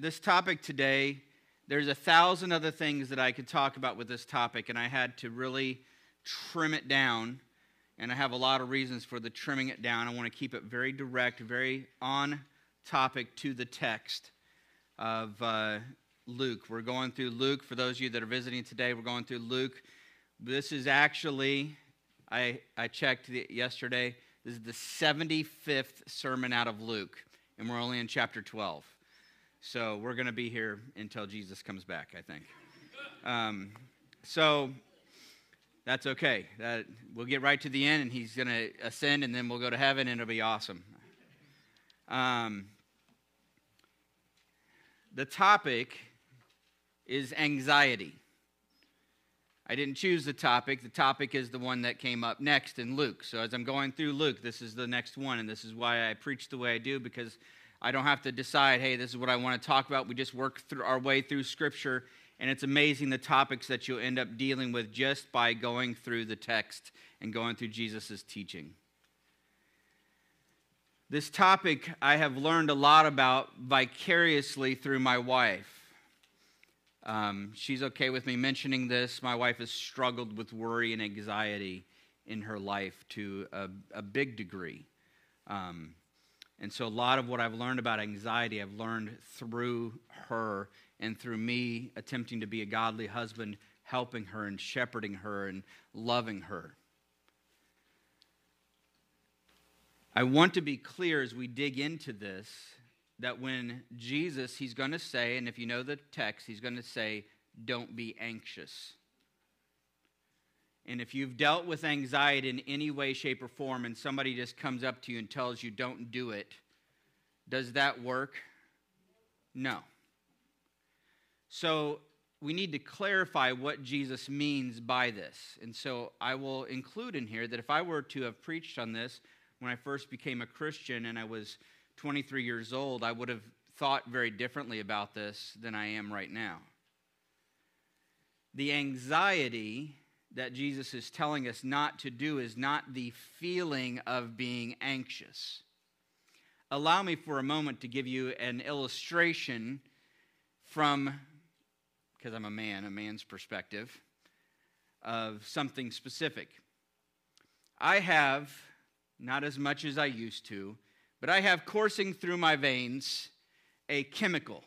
this topic today, there's a thousand other things that I could talk about with this topic, and I had to really trim it down. And I have a lot of reasons for the trimming it down. I want to keep it very direct, very on topic to the text of uh, Luke. We're going through Luke. For those of you that are visiting today, we're going through Luke. This is actually, I, I checked yesterday, this is the 75th sermon out of Luke, and we're only in chapter 12. So we're going to be here until Jesus comes back, I think. Um, so that's okay. That, we'll get right to the end, and he's going to ascend, and then we'll go to heaven, and it'll be awesome. Um, the topic is anxiety. I didn't choose the topic. The topic is the one that came up next in Luke. So as I'm going through Luke, this is the next one, and this is why I preach the way I do because I don't have to decide, hey, this is what I want to talk about. We just work through our way through Scripture, and it's amazing the topics that you'll end up dealing with just by going through the text and going through Jesus' teaching. This topic I have learned a lot about vicariously through my wife. Um, she's okay with me mentioning this. My wife has struggled with worry and anxiety in her life to a, a big degree. Um, and so, a lot of what I've learned about anxiety, I've learned through her and through me attempting to be a godly husband, helping her and shepherding her and loving her. I want to be clear as we dig into this that when Jesus, he's going to say, and if you know the text, he's going to say, don't be anxious. And if you've dealt with anxiety in any way, shape, or form, and somebody just comes up to you and tells you, don't do it, does that work? No. So we need to clarify what Jesus means by this. And so I will include in here that if I were to have preached on this when I first became a Christian and I was 23 years old, I would have thought very differently about this than I am right now. The anxiety that Jesus is telling us not to do is not the feeling of being anxious. Allow me for a moment to give you an illustration from, because I'm a man, a man's perspective, of something specific. I have, not as much as I used to, but I have coursing through my veins a chemical.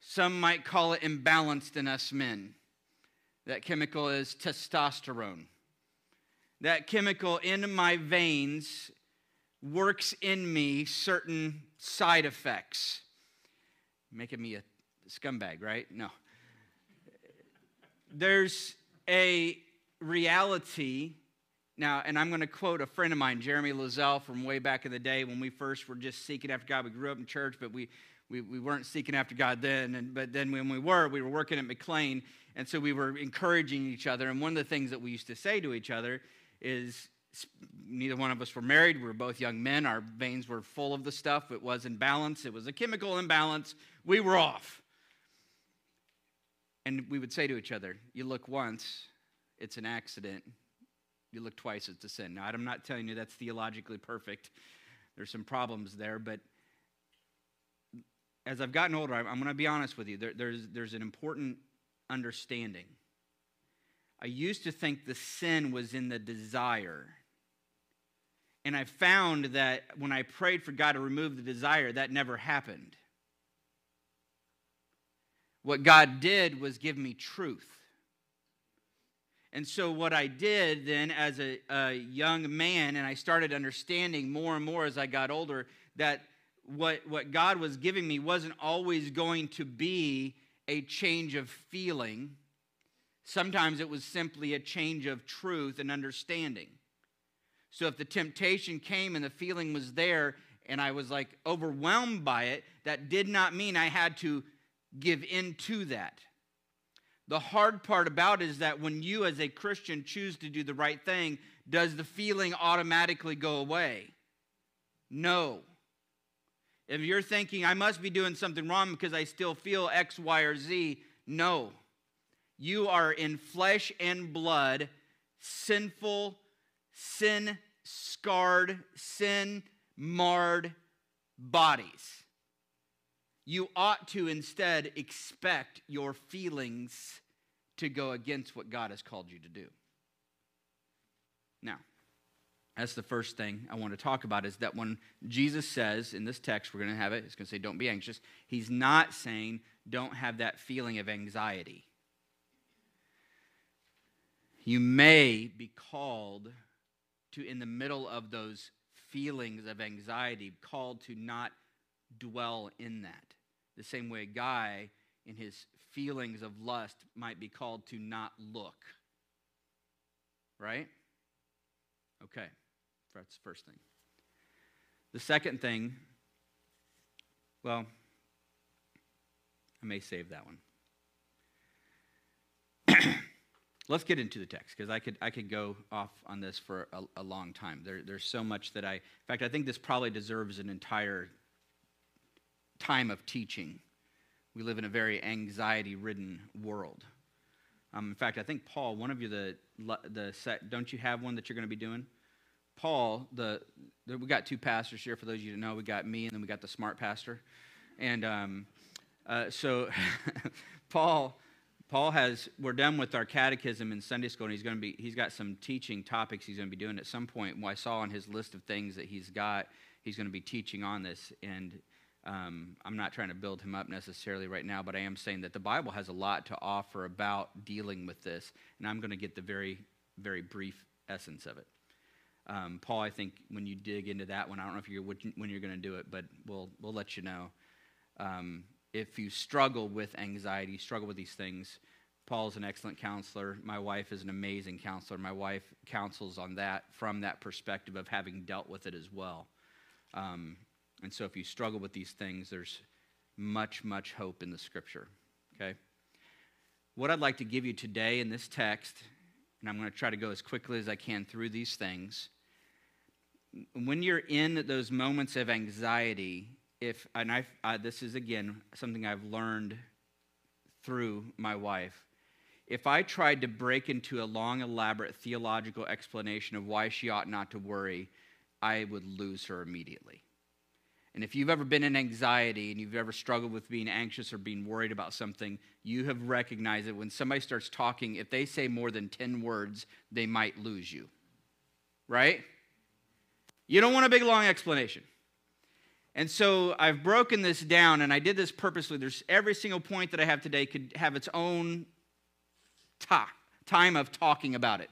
Some might call it imbalanced in us men. That chemical is testosterone. That chemical in my veins works in me certain side effects. Making me a scumbag, right? No. There's a reality now, and I'm going to quote a friend of mine, Jeremy Lazelle, from way back in the day when we first were just seeking after God. We grew up in church, but we, we, we weren't seeking after God then. And, but then when we were, we were working at McLean, and so we were encouraging each other. And one of the things that we used to say to each other is neither one of us were married. We were both young men. Our veins were full of the stuff. It was in balance, it was a chemical imbalance. We were off. And we would say to each other, You look once, it's an accident you look twice, it's a sin. Now, I'm not telling you that's theologically perfect. There's some problems there, but as I've gotten older, I'm going to be honest with you. There, there's, there's an important understanding. I used to think the sin was in the desire. And I found that when I prayed for God to remove the desire, that never happened. What God did was give me truth. And so, what I did then as a, a, young man, and I started understanding more and more as I got older, that what, what God was giving me wasn't always going to be a change of feeling. Sometimes it was simply a change of truth and understanding. So, if the temptation came and the feeling was there, and I was like overwhelmed by it, that did not mean I had to give in to that. The hard part about it is that when you, as a Christian, choose to do the right thing, does the feeling automatically go away? No. If you're thinking, I must be doing something wrong because I still feel X, Y, or Z, no. You are in flesh and blood, sinful, sin scarred, sin marred bodies. you ought to instead expect your feelings to go against what God has called you to do. Now, that's the first thing I want to talk about is that when Jesus says in this text, we're going to have it, it's going to say, don't be anxious. He's not saying, don't have that feeling of anxiety. You may be called to, in the middle of those feelings of anxiety, called to not dwell in that. The same way a guy in his feelings of lust might be called to not look. Right? Okay. That's the first thing. The second thing, well, I may save that one. Let's get into the text because I could I could go off on this for a, a long time. There, there's so much that I, in fact, I think this probably deserves an entire time of teaching. We live in a very anxiety-ridden world. Um, in fact, I think Paul, one of you, the the set, don't you have one that you're going to be doing? Paul, the, the, we got two pastors here. For those of you who know, we got me and then we got the smart pastor, and um, uh, so Paul. Paul has, we're done with our catechism in Sunday school, and he's going to be, he's got some teaching topics he's going to be doing at some point. Well, I saw on his list of things that he's got, he's going to be teaching on this. And um, I'm not trying to build him up necessarily right now, but I am saying that the Bible has a lot to offer about dealing with this. And I'm going to get the very, very brief essence of it. Um, Paul, I think when you dig into that one, I don't know if you're when you're going to do it, but we'll we'll let you know. Um, if you struggle with anxiety, struggle with these things, Paul's an excellent counselor. My wife is an amazing counselor. My wife counsels on that from that perspective of having dealt with it as well. Um, and so, if you struggle with these things, there's much, much hope in the Scripture. Okay. What I'd like to give you today in this text and I'm going to try to go as quickly as I can through these things. When you're in those moments of anxiety, if, and I, this is again something I've learned through my wife, if I tried to break into a long, elaborate theological explanation of why she ought not to worry, I would lose her immediately. And if you've ever been in anxiety and you've ever struggled with being anxious or being worried about something, you have recognized that when somebody starts talking, if they say more than 10 words, they might lose you. Right? You don't want a big long explanation. And so I've broken this down and I did this purposely. There's every single point that I have today could have its own time of talking about it.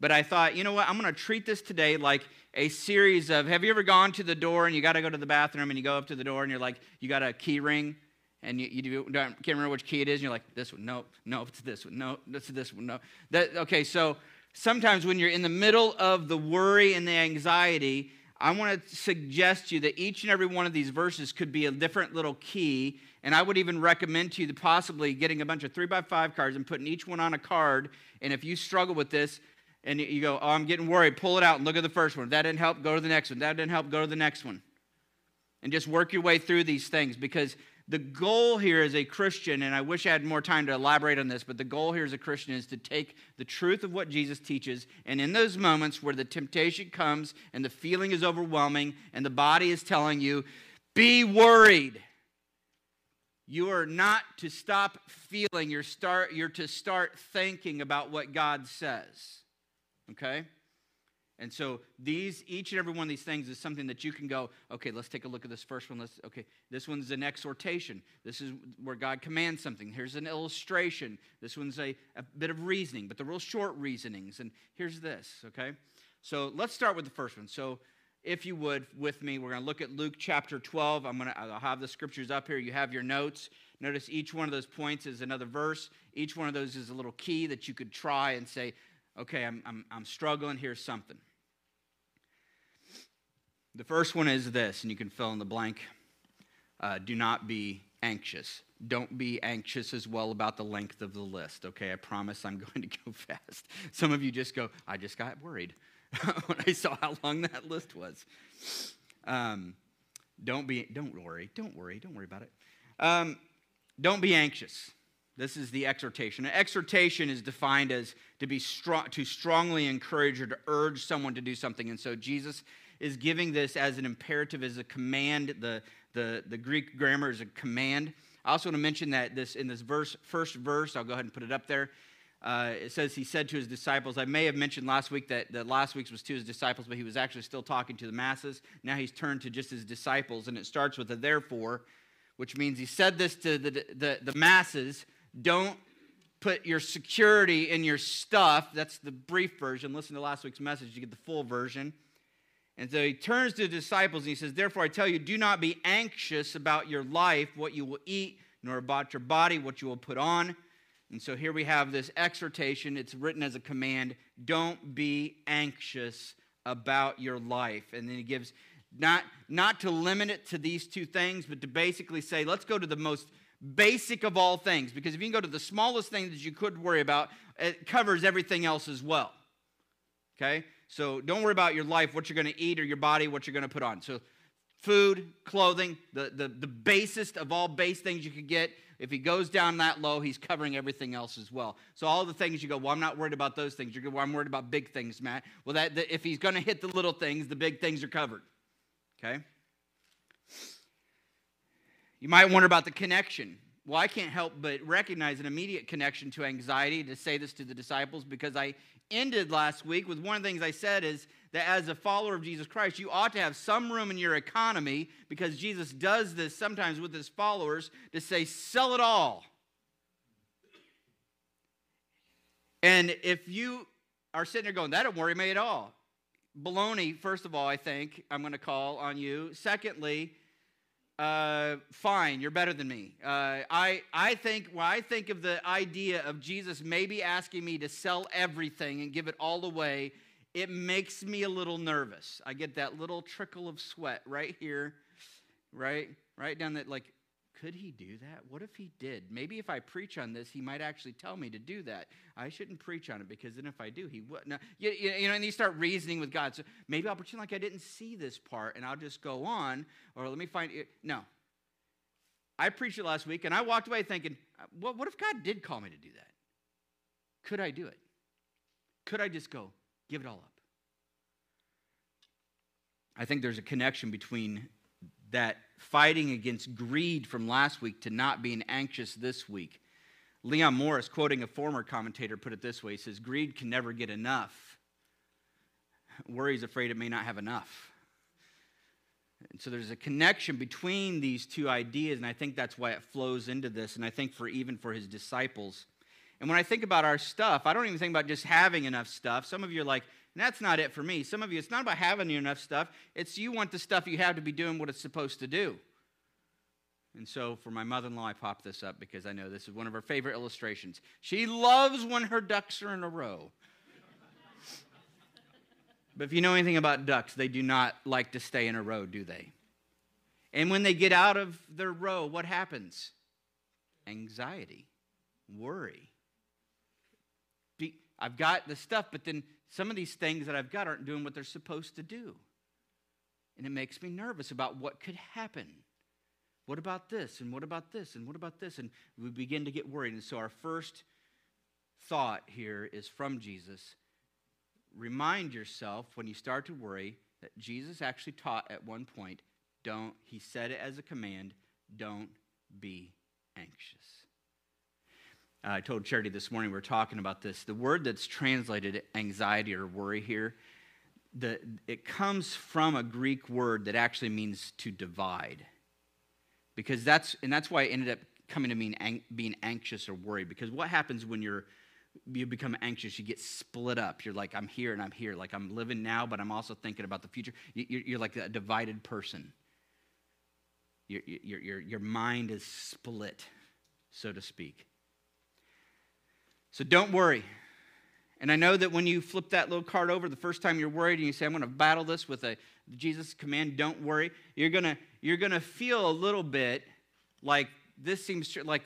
But I thought, you know what? I'm going to treat this today like a series of have you ever gone to the door and you got to go to the bathroom and you go up to the door and you're like, you got a key ring and you, you can't remember which key it is and you're like, this one, no, no, it's this one, no, it's this one, no. That, okay, so sometimes when you're in the middle of the worry and the anxiety, I want to suggest to you that each and every one of these verses could be a different little key. And I would even recommend to you possibly getting a bunch of three by five cards and putting each one on a card. And if you struggle with this, and you go, Oh, I'm getting worried, pull it out and look at the first one. If that didn't help, go to the next one. That didn't help, go to the next one. And just work your way through these things because the goal here as a Christian, and I wish I had more time to elaborate on this, but the goal here as a Christian is to take the truth of what Jesus teaches, and in those moments where the temptation comes and the feeling is overwhelming and the body is telling you, be worried. You are not to stop feeling, you're, start, you're to start thinking about what God says. Okay? And so these, each and every one of these things is something that you can go, okay, let's take a look at this first one. Let's, okay, this one's an exhortation. This is where God commands something. Here's an illustration. This one's a, a bit of reasoning, but the real short reasonings. And here's this, okay? So let's start with the first one. So if you would, with me, we're going to look at Luke chapter 12. I'm going to, I'll have the scriptures up here. You have your notes. Notice each one of those points is another verse. Each one of those is a little key that you could try and say, okay, I'm, I'm, I'm struggling, here's something. The first one is this, and you can fill in the blank. Uh, do not be anxious. Don't be anxious as well about the length of the list, okay? I promise I'm going to go fast. Some of you just go, I just got worried when I saw how long that list was. Um, don't be, don't worry, don't worry, don't worry about it. Um, don't be anxious. This is the exhortation. An exhortation is defined as to be strong, to strongly encourage or to urge someone to do something. And so Jesus is giving this as an imperative, as a command. The, the, the Greek grammar is a command. I also want to mention that this in this verse, first verse, I'll go ahead and put it up there. Uh, it says he said to his disciples, I may have mentioned last week that, that last week's was to his disciples, but he was actually still talking to the masses. Now he's turned to just his disciples, and it starts with a therefore, which means he said this to the, the, the masses don't put your security in your stuff. That's the brief version. Listen to last week's message, you get the full version. And so he turns to the disciples and he says, Therefore, I tell you, do not be anxious about your life, what you will eat, nor about your body, what you will put on. And so here we have this exhortation. It's written as a command don't be anxious about your life. And then he gives not, not to limit it to these two things, but to basically say, let's go to the most basic of all things. Because if you can go to the smallest thing that you could worry about, it covers everything else as well. Okay? So don't worry about your life, what you're going to eat, or your body, what you're going to put on. So food, clothing, the, the, the basest of all base things you could get. If he goes down that low, he's covering everything else as well. So all the things you go, well, I'm not worried about those things. You go, well, I'm worried about big things, Matt. Well, that, that if he's going to hit the little things, the big things are covered. Okay. You might wonder about the connection. Well, I can't help but recognize an immediate connection to anxiety to say this to the disciples because I ended last week with one of the things I said is that as a follower of Jesus Christ, you ought to have some room in your economy because Jesus does this sometimes with his followers to say, sell it all. And if you are sitting there going, that don't worry me at all. Baloney, first of all, I think I'm going to call on you. Secondly, uh, fine, you're better than me. Uh, I, I think when I think of the idea of Jesus maybe asking me to sell everything and give it all away, it makes me a little nervous. I get that little trickle of sweat right here, right, right down that. Like, could he do that? What if he did? Maybe if I preach on this, he might actually tell me to do that. I shouldn't preach on it because then if I do, he would. You, you know, and you start reasoning with God. So maybe I'll pretend like I didn't see this part and I'll just go on, or let me find it. No. I preached it last week and I walked away thinking, uh, what, what if God did call me to do that? Could I do it? Could I just go, give it all up? I think there's a connection between that fighting against greed from last week to not being anxious this week. Leon Morris, quoting a former commentator, put it this way He says, Greed can never get enough. Worry is afraid it may not have enough. And so there's a connection between these two ideas, and I think that's why it flows into this, and I think for even for his disciples. And when I think about our stuff, I don't even think about just having enough stuff. Some of you are like, and that's not it for me. Some of you, it's not about having enough stuff, it's you want the stuff you have to be doing what it's supposed to do. And so for my mother in law, I popped this up because I know this is one of her favorite illustrations. She loves when her ducks are in a row. but if you know anything about ducks, they do not like to stay in a row, do they? And when they get out of their row, what happens? Anxiety, worry. I've got the stuff, but then some of these things that I've got aren't doing what they're supposed to do. And it makes me nervous about what could happen. What about this? And what about this? And what about this? And we begin to get worried. And so our first thought here is from Jesus. Remind yourself when you start to worry that Jesus actually taught at one point, don't, he said it as a command, don't be anxious. Uh, I told Charity this morning we were talking about this. The word that's translated anxiety or worry here, the, it comes from a Greek word that actually means to divide. Because that's, and that's why it ended up coming to mean ang- being anxious or worried. Because what happens when you're, you become anxious, you get split up. You're like, I'm here and I'm here. Like, I'm living now, but I'm also thinking about the future. You're, like a divided person. Your, your, your mind is split, so to speak. So don't worry. And I know that when you flip that little card over the first time you're worried and you say, I'm going to battle this with a Jesus command, don't worry, you're going to you're going to feel a little bit like this seems like,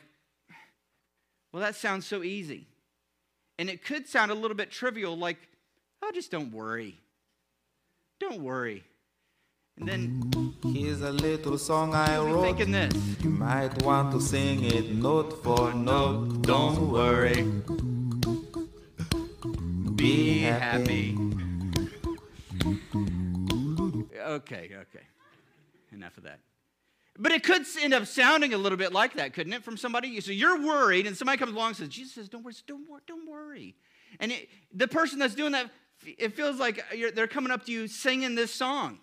well, that sounds so easy. And it could sound a little bit trivial, like, oh, just don't worry. Don't worry. And then here's a little song I wrote. Thinking this. You might want to sing it note for note. Don't worry. Be happy. Okay, okay. Enough of that. But it could end up sounding a little bit like that, couldn't it, from somebody? So you're worried, and somebody comes along and says, Jesus says, don't worry, don't worry. Don't worry. And it, the person that's doing that, it feels like they're coming up to you singing this song.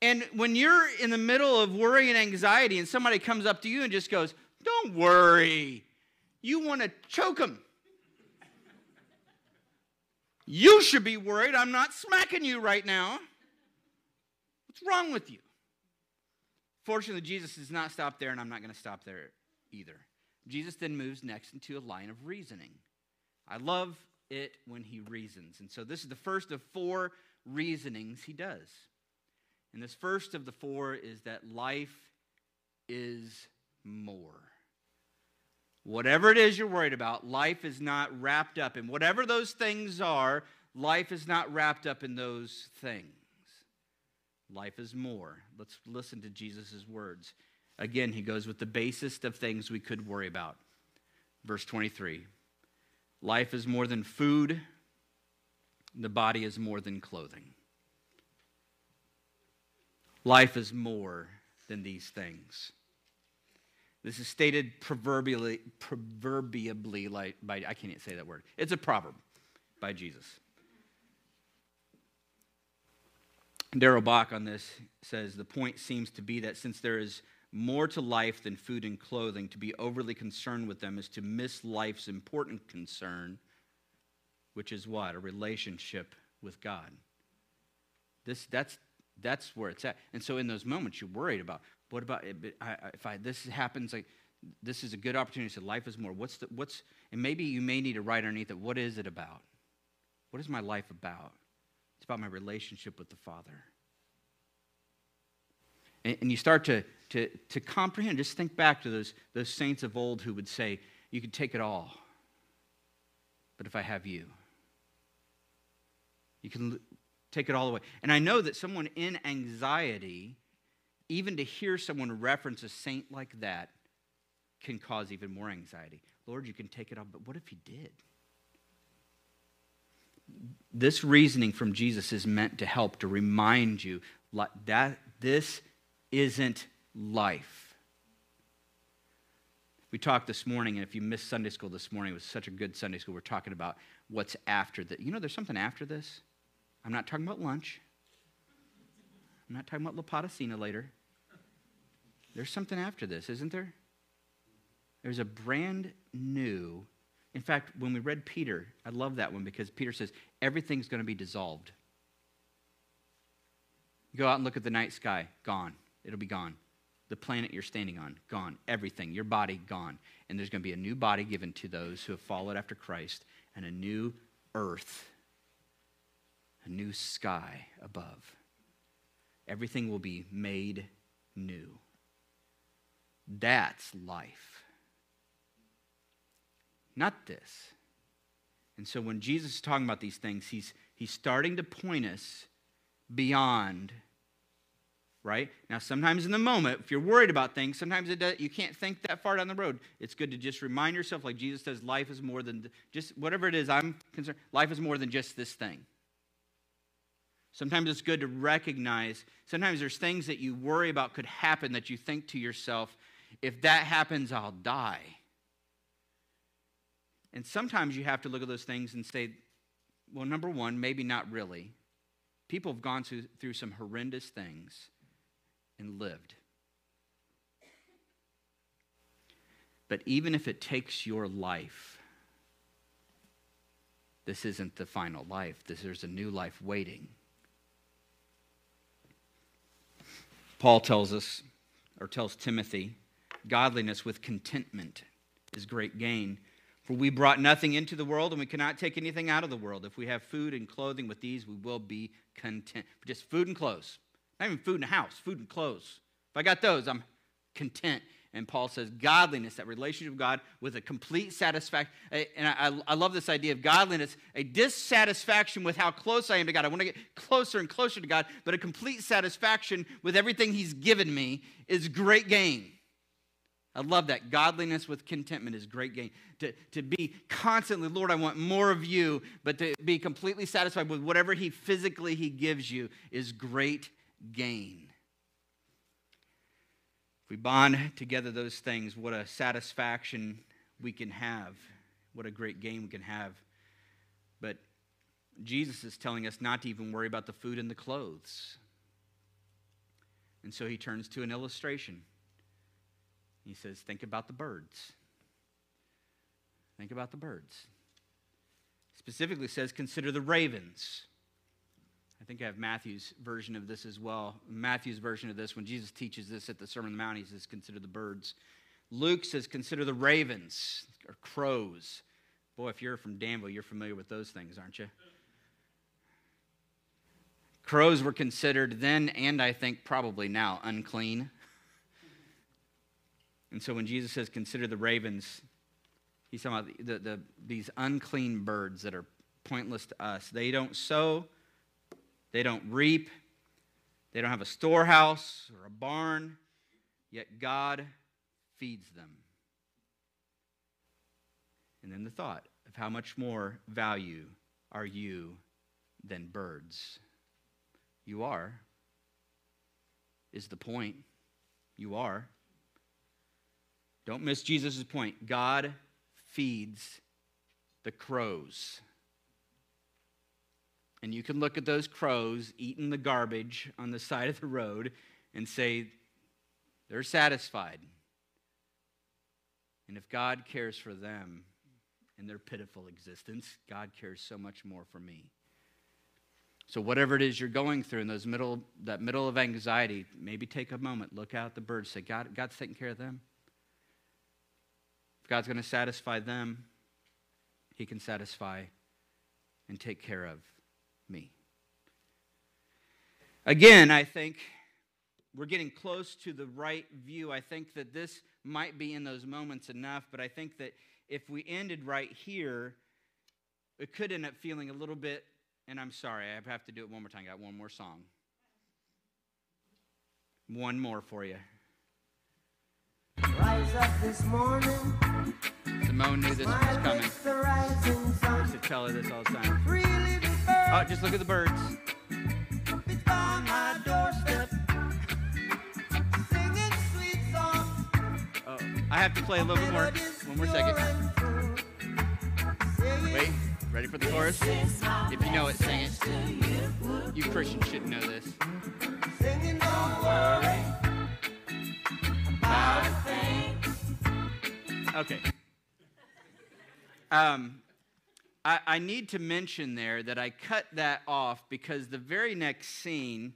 And when you're in the middle of worry and anxiety, and somebody comes up to you and just goes, Don't worry, you want to choke them. You should be worried I'm not smacking you right now. What's wrong with you? Fortunately, Jesus does not stop there, and I'm not going to stop there either. Jesus then moves next into a line of reasoning. I love it when he reasons. And so this is the first of four reasonings he does. And this first of the four is that life is more. Whatever it is you're worried about, life is not wrapped up in. Whatever those things are, life is not wrapped up in those things. Life is more. Let's listen to Jesus' words. Again, he goes with the basest of things we could worry about. Verse 23 Life is more than food, the body is more than clothing. Life is more than these things. This is stated proverbially, proverbially like by, I can't even say that word. It's a proverb by Jesus. Darrell Bock on this says the point seems to be that since there is more to life than food and clothing, to be overly concerned with them is to miss life's important concern, which is what? A relationship with God. This, that's, that's where it's at. And so in those moments, you're worried about what about eh, if I, this happens? Like this is a good opportunity. say life is more. What's the what's and maybe you may need to write underneath it. What is it about? What is my life about? It's about my relationship with the Father. And, and you start to, to, to comprehend, just think back to those, those saints of old who would say, You can take it all, but if I have you, you can take it all away. And I know that someone in anxiety, even to hear someone reference a saint like that, can cause even more anxiety. Lord, you can take it all, but what if he did? This reasoning from Jesus is meant to help to remind you that this isn't life. We talked this morning, and if you missed Sunday school this morning, it was such a good Sunday school. We're talking about what's after that. You know, there's something after this. I'm not talking about lunch. I'm not talking about La Potacina later. There's something after this, isn't there? There's a brand new. In fact, when we read Peter, I love that one because Peter says everything's going to be dissolved. go out and look at the night sky, gone. It'll be gone. The planet you're standing on, gone. Everything, your body, gone. And there's going to be a new body given to those who have followed after Christ and a new earth, a new sky above. Everything will be made new. That's life. Not this. And so when Jesus is talking about these things, he's, he's starting to point us beyond right? Now, sometimes in the moment, if you're worried about things, sometimes it does, you can't think that far down the road. It's good to just remind yourself, like Jesus says, life is more than just whatever it is I'm concerned, life is more than just this thing. Sometimes it's good to recognize, sometimes there's things that you worry about could happen that you think to yourself, if that happens, I'll die. And sometimes you have to look at those things and say, well, number one, maybe not really. People have gone through, through some horrendous things and lived. But even if it takes your life, this isn't the final life. There's a new life waiting. Paul tells us, or tells Timothy, godliness with contentment is great gain. For we brought nothing into the world, and we cannot take anything out of the world. If we have food and clothing with these, we will be content. Just food and clothes. Not even food in the house, food and clothes. If I got those, I'm content. And Paul says, godliness, that relationship with God with a complete satisfaction. And I, I, love this idea of godliness, a dissatisfaction with how close I am to God. I want to get closer and closer to God, but a complete satisfaction with everything He's given me is great gain. I love that. Godliness with contentment is great gain. To, to be constantly, Lord, I want more of you, but to be completely satisfied with whatever He physically He gives you is great gain. If we bond together those things, what a satisfaction we can have. What a great game we can have. But Jesus is telling us not to even worry about the food and the clothes. And so he turns to an illustration. He says, Think about the birds. Think about the birds. Specifically says, Consider the ravens. I think I have Matthew's version of this as well. Matthew's version of this, when Jesus teaches this at the Sermon on the Mount, he says, Consider the birds. Luke says, Consider the ravens or crows. Boy, if you're from Danville, you're familiar with those things, aren't you? Crows were considered then, and I think probably now, unclean. And so when Jesus says, Consider the ravens, he's talking about the, the, these unclean birds that are pointless to us. They don't sow they don't reap. They don't have a storehouse or a barn, yet God feeds them. And then the thought of how much more value are you than birds? You are, is the point. You are. Don't miss Jesus' point. God feeds the crows. And you can look at those crows eating the garbage on the side of the road and say, they're satisfied. And if God cares for them and their pitiful existence, God cares so much more for me. So whatever it is you're going through in those middle, that middle of anxiety, maybe take a moment, look out the birds, say, God, God's taking care of them. If God's going to satisfy them, He can satisfy and take care of me. Again, I think we're getting close to the right view. I think that this might be in those moments enough, but I think that if we ended right here, it could end up feeling a little bit, and I'm sorry, I have to do it one more time. I got one more song. One more for you. Rise up this morning. Simone knew this was coming. I used to tell her this all the time. Oh, just look at the birds. Oh, I have to play a little bit more. One more second. Wait, ready for the chorus? If you know it, sing it. You Christians should know this. Okay. Um, I, I need to mention there that I cut that off because the very next scene,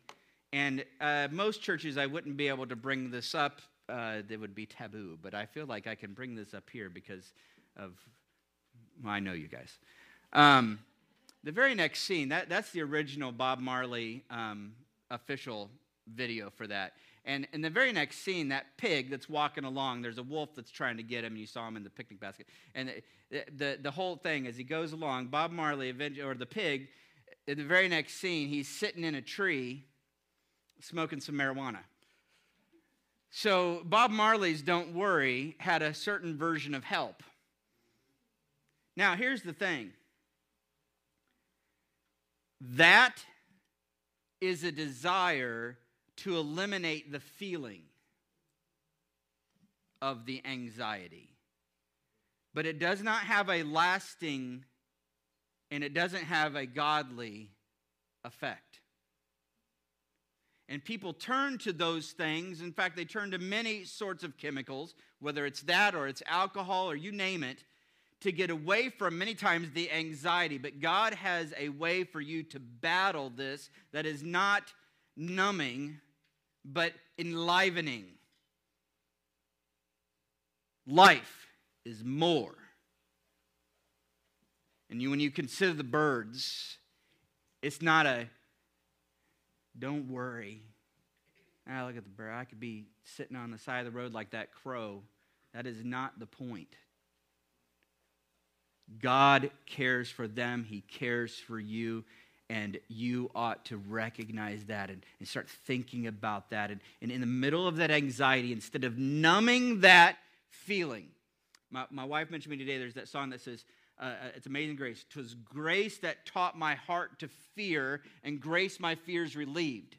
and uh, most churches I wouldn't be able to bring this up, uh, would be taboo, but I feel like I can bring this up here because of, well, I know you guys. Um, the very next scene, that, that's the original Bob Marley um, official video for that. And in the very next scene, that pig that's walking along, there's a wolf that's trying to get him, and you saw him in the picnic basket. And the, the, the whole thing, as he goes along, Bob Marley, or the pig, in the very next scene, he's sitting in a tree smoking some marijuana. So Bob Marley's Don't Worry had a certain version of help. Now, here's the thing that is a desire to eliminate the feeling of the anxiety. But it does not have a lasting and it doesn't have a godly effect. And people turn to those things. In fact, they turn to many sorts of chemicals, whether it's that or it's alcohol or you name it, to get away from many times the anxiety. But God has a way for you to battle this that is not numbing, but enlivening. Life is more. And you, when you consider the birds, it's not a don't worry. Ah, look at the bird. I could be sitting on the side of the road like that crow. That is not the point. God cares for them, He cares for you. And you ought to recognize that and, and start thinking about that. And, and in the middle of that anxiety, instead of numbing that feeling, my, my wife mentioned me today, there's that song that says, uh, uh it's amazing grace. Twas grace that taught my heart to fear, and grace my fears relieved.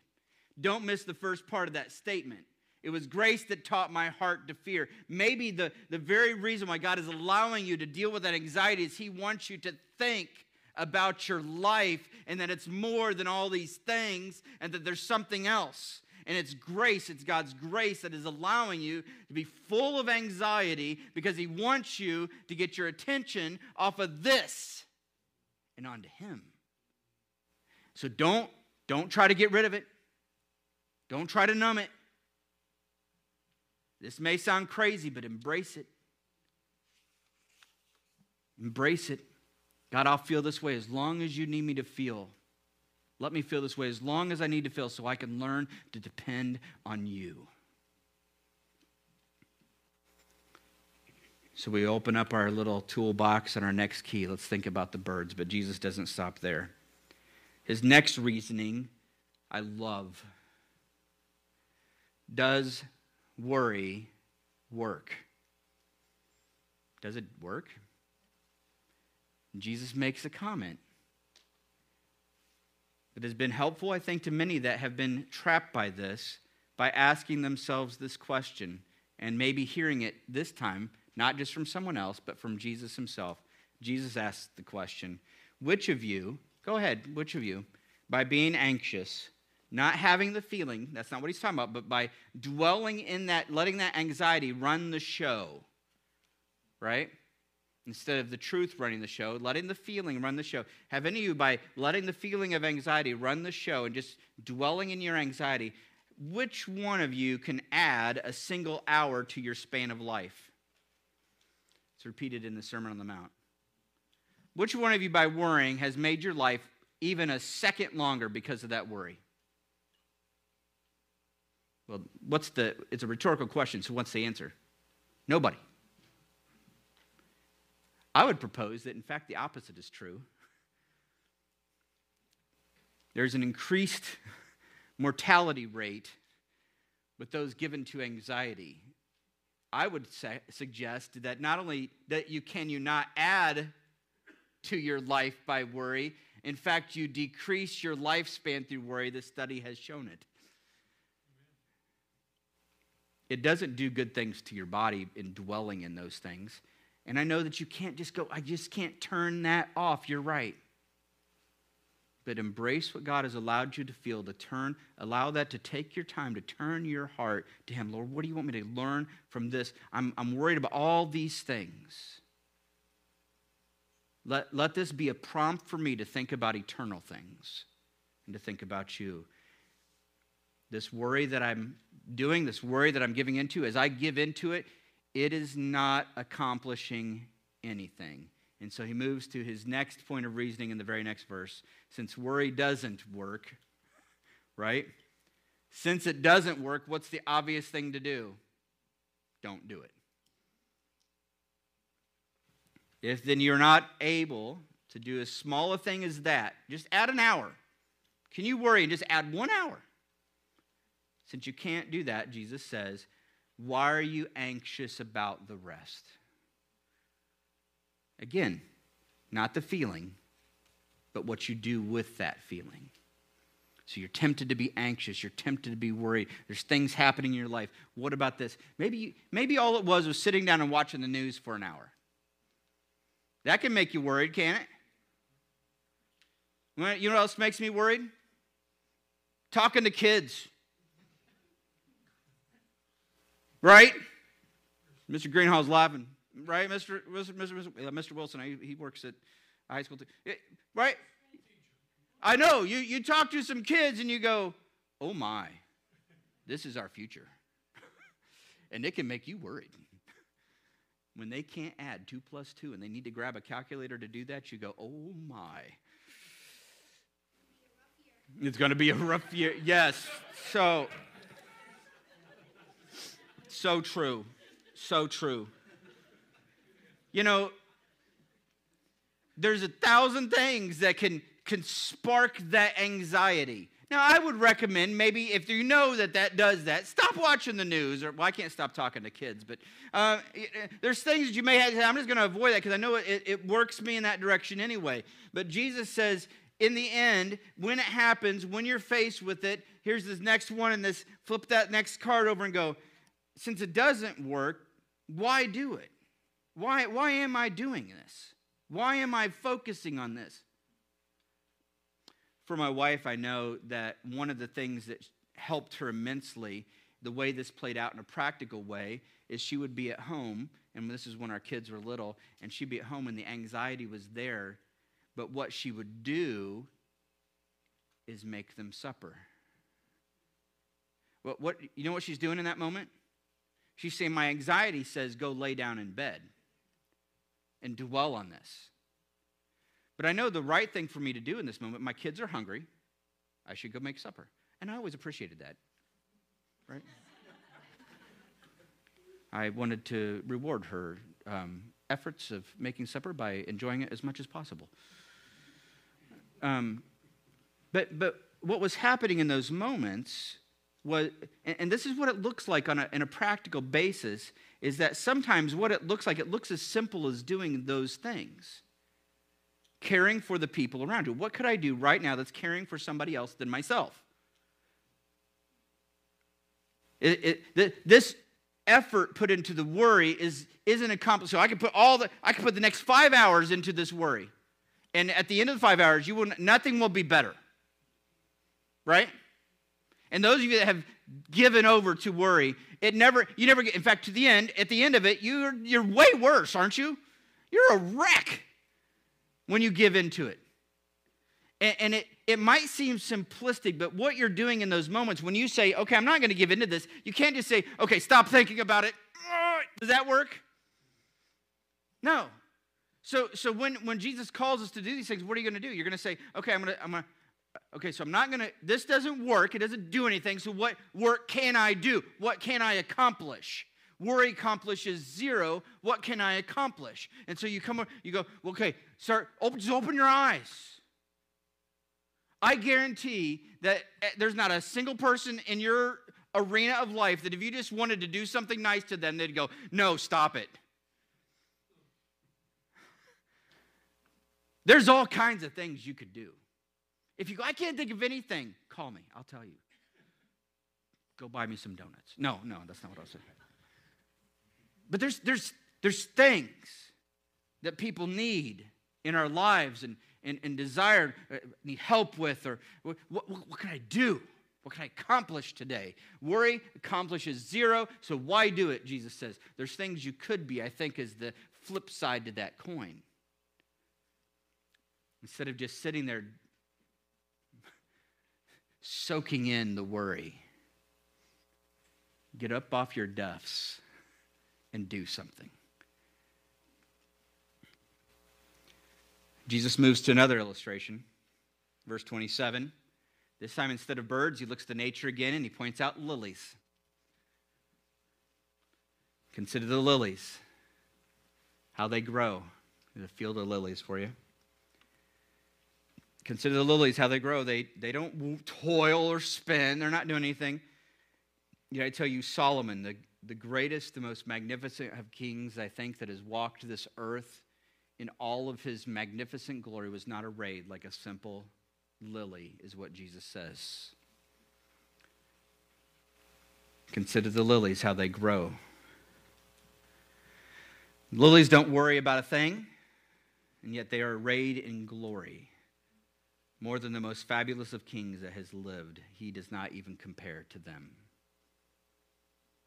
Don't miss the first part of that statement. It was grace that taught my heart to fear. Maybe the, the very reason why God is allowing you to deal with that anxiety is He wants you to think about your life and that it's more than all these things and that there's something else. And it's grace, it's God's grace that is allowing you to be full of anxiety because He wants you to get your attention off of this and onto Him. So don't, don't try to get rid of it. Don't try to numb it. This may sound crazy, but embrace it. Embrace it. God, I'll feel this way as long as you need me to feel. Let me feel this way as long as I need to feel so I can learn to depend on you. So we open up our little toolbox and our next key. Let's think about the birds, but Jesus doesn't stop there. His next reasoning, I love. Does worry work? Does it work? Jesus makes a comment that has been helpful, I think, to many that have been trapped by this by asking themselves this question and maybe hearing it this time, not just from someone else, but from Jesus himself. Jesus asks the question Which of you, go ahead, which of you, by being anxious, not having the feeling, that's not what he's talking about, but by dwelling in that, letting that anxiety run the show, right? Instead of the truth running the show, letting the feeling run the show. Have any of you, by letting the feeling of anxiety run the show and just dwelling in your anxiety, which one of you can add a single hour to your span of life? It's repeated in the Sermon on the Mount. Which one of you, by worrying, has made your life even a second longer because of that worry? Well, what's the, it's a rhetorical question, so what's the answer? Nobody. I would propose that, in fact, the opposite is true. There's an increased mortality rate with those given to anxiety. I would say, suggest that not only that you can you not add to your life by worry, in fact, you decrease your lifespan through worry. The study has shown it. It doesn't do good things to your body in dwelling in those things. And I know that you can't just go, I just can't turn that off. You're right. But embrace what God has allowed you to feel, to turn, allow that to take your time, to turn your heart to Him. Lord, what do you want me to learn from this? I'm, I'm worried about all these things. Let, let this be a prompt for me to think about eternal things and to think about you. This worry that I'm doing, this worry that I'm giving into, as I give into it, it is not accomplishing anything. And so he moves to his next point of reasoning in the very next verse. Since worry doesn't work, right? Since it doesn't work, what's the obvious thing to do? Don't do it. If then you're not able to do as small a thing as that, just add an hour. Can you worry and just add one hour? Since you can't do that, Jesus says, why are you anxious about the rest? Again, not the feeling, but what you do with that feeling. So you're tempted to be anxious, you're tempted to be worried. There's things happening in your life. What about this? Maybe maybe all it was was sitting down and watching the news for an hour. That can make you worried, can it? You know what else makes me worried? Talking to kids. Right? Mr. Greenhall's laughing. Right, Mr. Mr. Mr. Mr. Wilson? He, works at high school. Too. Right? I know. You, you talk to some kids and you go, oh my, this is our future. and it can make you worried. When they can't add two plus two and they need to grab a calculator to do that, you go, oh my. It's going to be a rough year. Yes. So, so true. So true. You know, there's a thousand things that can, can spark that anxiety. Now, I would recommend maybe if you know that that does that, stop watching the news. Or well, I can't stop talking to kids, but uh, there's things that you may have. I'm just going to avoid that because I know it, it works me in that direction anyway. But Jesus says, in the end, when it happens, when you're faced with it, here's this next one and this flip that next card over and go, since it doesn't work, why do it? Why, why am I doing this? Why am I focusing on this? For my wife, I know that one of the things that helped her immensely, the way this played out in a practical way, is she would be at home, and this is when our kids were little, and she'd be at home and the anxiety was there. But what she would do is make them supper. What, what, you know what she's doing in that moment? She's saying, My anxiety says, go lay down in bed and dwell on this. But I know the right thing for me to do in this moment, my kids are hungry. I should go make supper. And I always appreciated that, right? I wanted to reward her um, efforts of making supper by enjoying it as much as possible. Um, but, but what was happening in those moments and this is what it looks like on a, in a practical basis, is that sometimes what it looks like, it looks as simple as doing those things. Caring for the people around you. What could I do right now that's caring for somebody else than myself? It, it, this effort put into the worry is, isn't accomplished. So I can put all the, I can put the next five hours into this worry. And at the end of the five hours, you will, nothing will be better. Right? And those of you that have given over to worry, it never, you never get, in fact, to the end, at the end of it, you're, you're way worse, aren't you? You're a wreck when you give into it. And, and it, it might seem simplistic, but what you're doing in those moments, when you say, okay, I'm not going to give into this, you can't just say, okay, stop thinking about it. Does that work? No. So, so when, when Jesus calls us to do these things, what are you going to do? You're going to say, okay, I'm going to, I'm going to, okay, so I'm not going to, this doesn't work. It doesn't do anything. So what work can I do? What can I accomplish? Worry accomplishes zero. What can I accomplish? And so you come, you go, okay, start, open, just open your eyes. I guarantee that eh, there's not a single person in your arena of life that if you just wanted to do something nice to them, they'd go, no, stop it. There's all kinds of things you could do. If you go, I can't think of anything, call me. I'll tell you. Go buy me some donuts. No, no, that's not what I was saying. But there's, there's, there's things that people need in our lives and, and, and desire, uh, need help with, or what, what, what can I do? What can I accomplish today? Worry accomplishes zero, so why do it? Jesus says. There's things you could be, I think, is the flip side to that coin. Instead of just sitting there soaking in the worry. Get up off your duffs and do something. Jesus moves to another illustration, verse 27. This time, instead of birds, he looks to nature again and he points out lilies. Consider the lilies, how they grow. There's a field of lilies for you. Consider the lilies, how they grow. They, they don't toil or spin, they're not doing anything. Yet I tell you, Solomon, the, the greatest, the most magnificent of kings, I think, that has walked this earth in all of his magnificent glory, was not arrayed like a simple lily, is what Jesus says. Consider the lilies, how they grow. Lilies don't worry about a thing, and yet they are arrayed in glory. More than the most fabulous of kings that has lived, he does not even compare to them.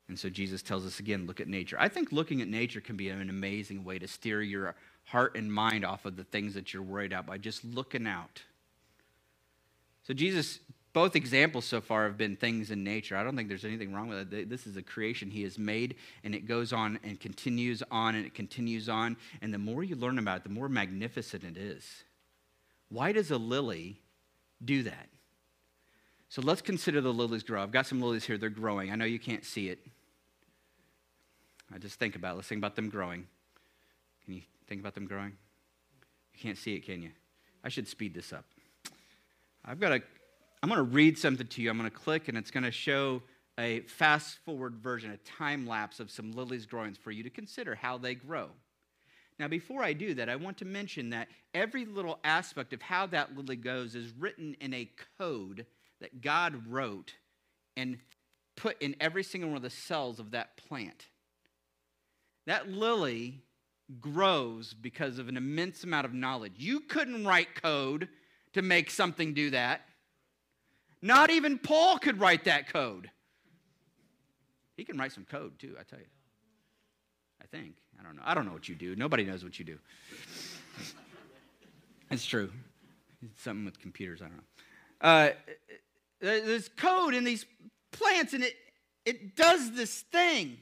And so Jesus tells us again look at nature. I think looking at nature can be an amazing way to steer your heart and mind off of the things that you're worried about by just looking out. So, Jesus, both examples so far have been things in nature. I don't think there's anything wrong with it. This is a creation He has made, and it goes on and continues on and it continues on. And the more you learn about it, the more magnificent it is. Why does a lily do that? So let's consider the lilies grow. I've got some lilies here, they're growing. I know you can't see it. I just think about it. Let's think about them growing. Can you think about them growing? You can't see it, can you? I should speed this up. I've got a, I'm going to read something to you. I'm going to click, and it's going to show a fast forward version, a time lapse of some lilies growing for you to consider how they grow. Now, before I do that, I want to mention that every little aspect of how that lily goes is written in a code that God wrote and put in every single one of the cells of that plant. That lily grows because of an immense amount of knowledge. You couldn't write code to make something do that. Not even Paul could write that code. He can write some code too, I tell you. I think. I don't know. I don't know what you do. Nobody knows what you do. it's true. It's something with computers. I don't know. Uh, there's code in these plants, and it, it does this thing.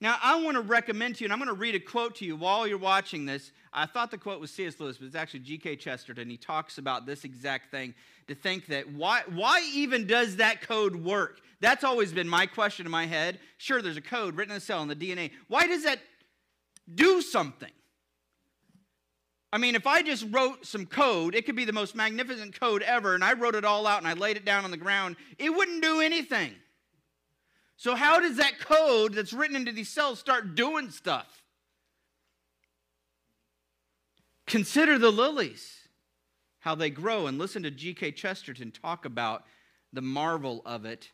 Now, I want to recommend to you, and I'm going to read a quote to you while you're watching this. I thought the quote was C.S. Lewis, but it's actually G.K. Chesterton. He talks about this exact thing to think that why, why even does that code work? That's always been my question in my head. Sure, there's a code written in the cell in the DNA. Why does that do something? I mean, if I just wrote some code, it could be the most magnificent code ever, and I wrote it all out and I laid it down on the ground, it wouldn't do anything. So, how does that code that's written into these cells start doing stuff? Consider the lilies, how they grow, and listen to G.K. Chesterton talk about the marvel of it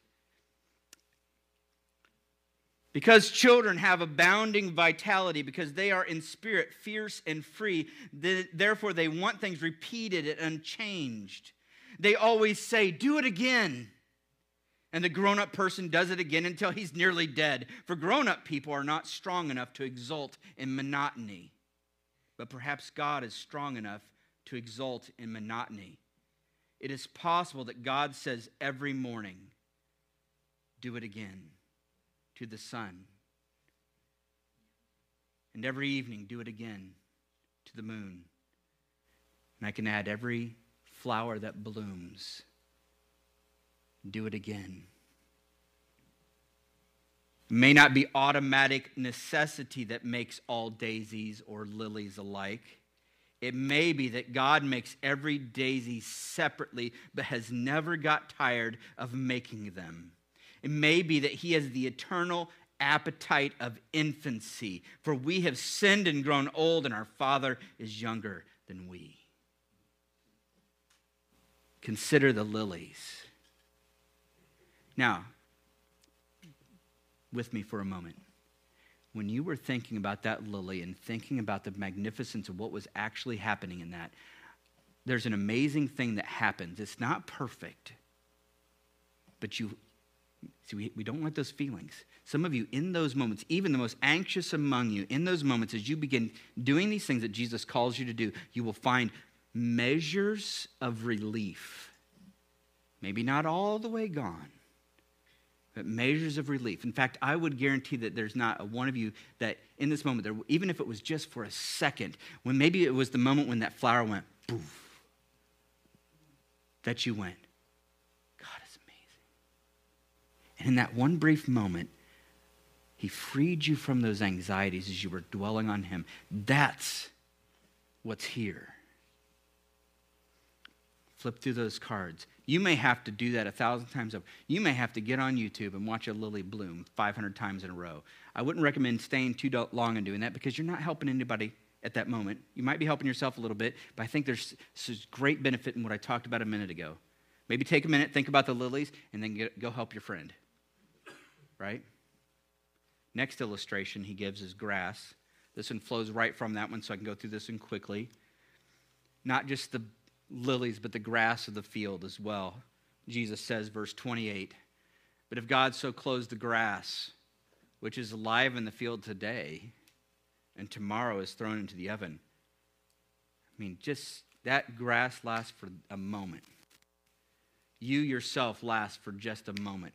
because children have abounding vitality, because they are in spirit fierce and free, therefore they want things repeated and unchanged. They always say, Do it again. And the grown up person does it again until he's nearly dead. For grown up people are not strong enough to exult in monotony. But perhaps God is strong enough to exult in monotony. It is possible that God says every morning, Do it again to the sun. And every evening, do it again to the moon. And I can add every flower that blooms, do it again. It may not be automatic necessity that makes all daisies or lilies alike. It may be that God makes every daisy separately, but has never got tired of making them. It may be that he has the eternal appetite of infancy, for we have sinned and grown old, and our Father is younger than we. Consider the lilies. Now, with me for a moment. When you were thinking about that lily and thinking about the magnificence of what was actually happening in that, there's an amazing thing that happens. It's not perfect, but you See, we, we don't want those feelings. Some of you, in those moments, even the most anxious among you, in those moments, as you begin doing these things that Jesus calls you to do, you will find measures of relief. Maybe not all the way gone, but measures of relief. In fact, I would guarantee that there's not a one of you that in this moment, there, even if it was just for a second, when maybe it was the moment when that flower went poof, that you went, and in that one brief moment, he freed you from those anxieties as you were dwelling on him. That's what's here. Flip through those cards. You may have to do that a thousand times over. You may have to get on YouTube and watch a lily bloom 500 times in a row. I wouldn't recommend staying too long and doing that because you're not helping anybody at that moment. You might be helping yourself a little bit, but I think there's, there's great benefit in what I talked about a minute ago. Maybe take a minute, think about the lilies, and then get, go help your friend right? Next illustration he gives is grass. This one flows right from that one, so I can go through this one quickly. Not just the lilies, but the grass of the field as well. Jesus says, verse 28 But if God so clothes the grass, which is alive in the field today, and tomorrow is thrown into the oven, I mean, just that grass lasts for a moment. You yourself last for just a moment.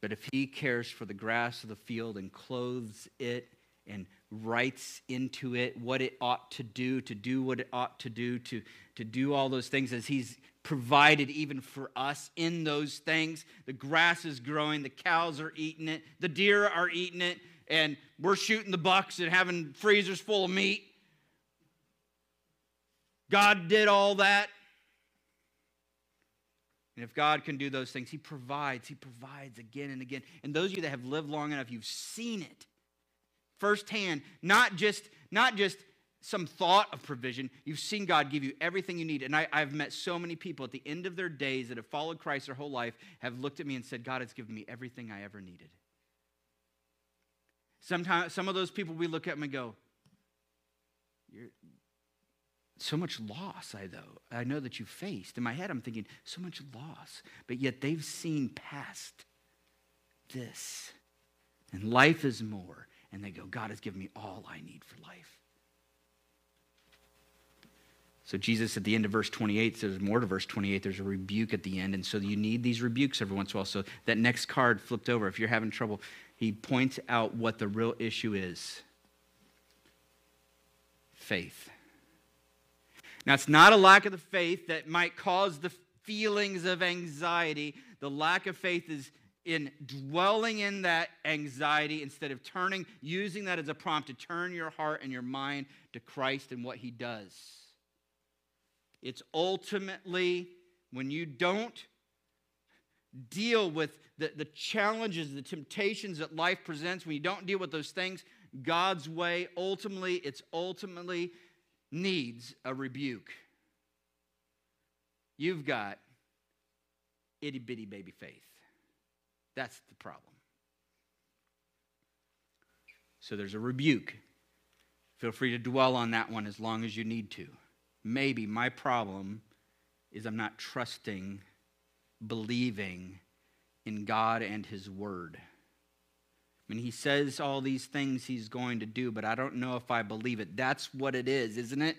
But if he cares for the grass of the field and clothes it and writes into it what it ought to do, to do what it ought to do, to, to do all those things as he's provided even for us in those things. The grass is growing, the cows are eating it, the deer are eating it, and we're shooting the bucks and having freezers full of meat. God did all that. And if God can do those things, He provides. He provides again and again. And those of you that have lived long enough, you've seen it firsthand, not just, not just some thought of provision. You've seen God give you everything you need. And I, have met so many people at the end of their days that have followed Christ their whole life, have looked at me and said, God has given me everything I ever needed. Sometimes some of those people we look at them and go, so much loss, I though. I know that you faced. In my head, I'm thinking, so much loss. But yet they've seen past this. And life is more. And they go, God has given me all I need for life. So Jesus at the end of verse 28, there's more to verse 28, there's a rebuke at the end. And so you need these rebukes every once in a while. So that next card flipped over, if you're having trouble, he points out what the real issue is faith. Now, it's not a lack of the faith that might cause the feelings of anxiety. The lack of faith is in dwelling in that anxiety instead of turning, using that as a prompt to turn your heart and your mind to Christ and what he does. It's ultimately when you don't deal with the, the challenges, the temptations that life presents, when you don't deal with those things God's way, ultimately, it's ultimately needs a rebuke. You've got itty bitty baby faith. That's the problem. So there's a rebuke. Feel free to dwell on that one as long as you need to maybe my problem is I'm not trusting, believing in God and His Word. I mean, He says all these things He's going to do, but I don't know if I believe it. That's what it is, isn't it?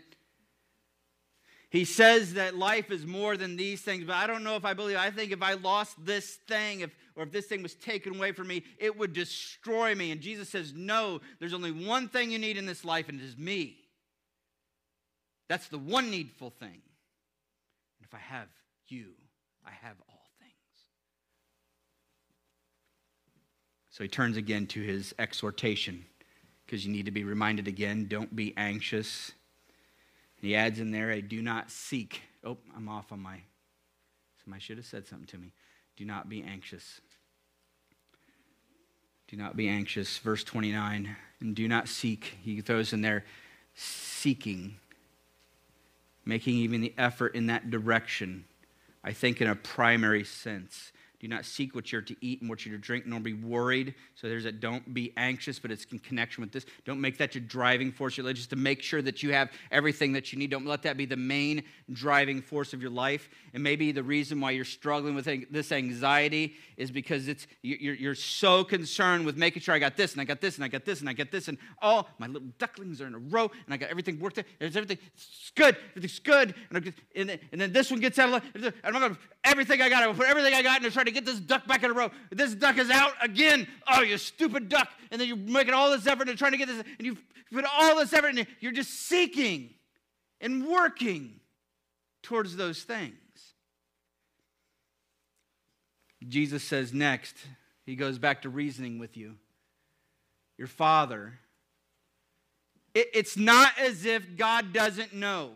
He says that life is more than these things, but I don't know if I believe. It. I think if I lost this thing, if, or if this thing was taken away from me, it would destroy me. And Jesus says, No, there's only one thing you need in this life, and it is me. That's the one needful thing. And if I have you, I have all things. So he turns again to his exhortation because you need to be reminded again don't be anxious. And he adds in there, a do not seek. Oh, I'm off on my. Somebody should have said something to me. Do not be anxious. Do not be anxious. Verse 29. And do not seek. He throws in there seeking making even the effort in that direction, I think in a primary sense. Do not seek what you're to eat and what you're to drink, nor be worried. So there's a don't be anxious, but it's in connection with this. Don't make that your driving force. Your just to make sure that you have everything that you need. Don't let that be the main driving force of your life. And maybe the reason why you're struggling with this anxiety is because it's you're, you're so concerned with making sure I got this and I got this and I got this and I got this and all my little ducklings are in a row and I got everything worked out. There's everything. It's good. Everything's good. And, and, then, and then this one gets out of line. I'm to everything I got. I put everything I got and try to get this duck back in a row. This duck is out again. Oh, you stupid duck. And then you're making all this effort and trying to get this, and you've put all this effort, and you're just seeking and working towards those things. Jesus says next, he goes back to reasoning with you. Your father. It, it's not as if God doesn't know.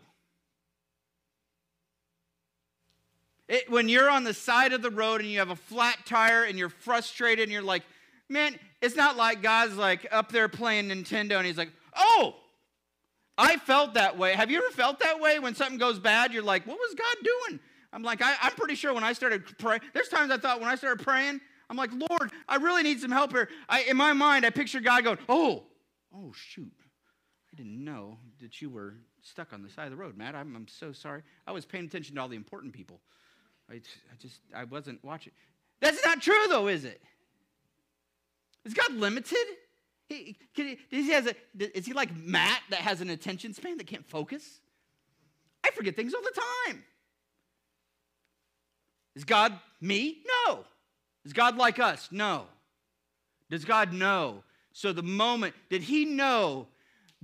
It, when you're on the side of the road and you have a flat tire and you're frustrated and you're like, man, it's not like God's like up there playing Nintendo and he's like, oh, I felt that way. Have you ever felt that way when something goes bad? You're like, what was God doing? I'm like, I, am pretty sure when I started praying, there's times I thought when I started praying, I'm like, Lord, I really need some help here. I, in my mind, I picture God going, oh, oh, shoot. I didn't know that you were stuck on the side of the road, Matt. I'm, I'm so sorry. I was paying attention to all the important people. I, just, I wasn't watching. That's not true, though, is it? Is God limited? He, he, he has a, is he like Matt that has an attention span that can't focus? I forget things all the time. Is God me? No. Is God like us? No. Does God know? So the moment, did he know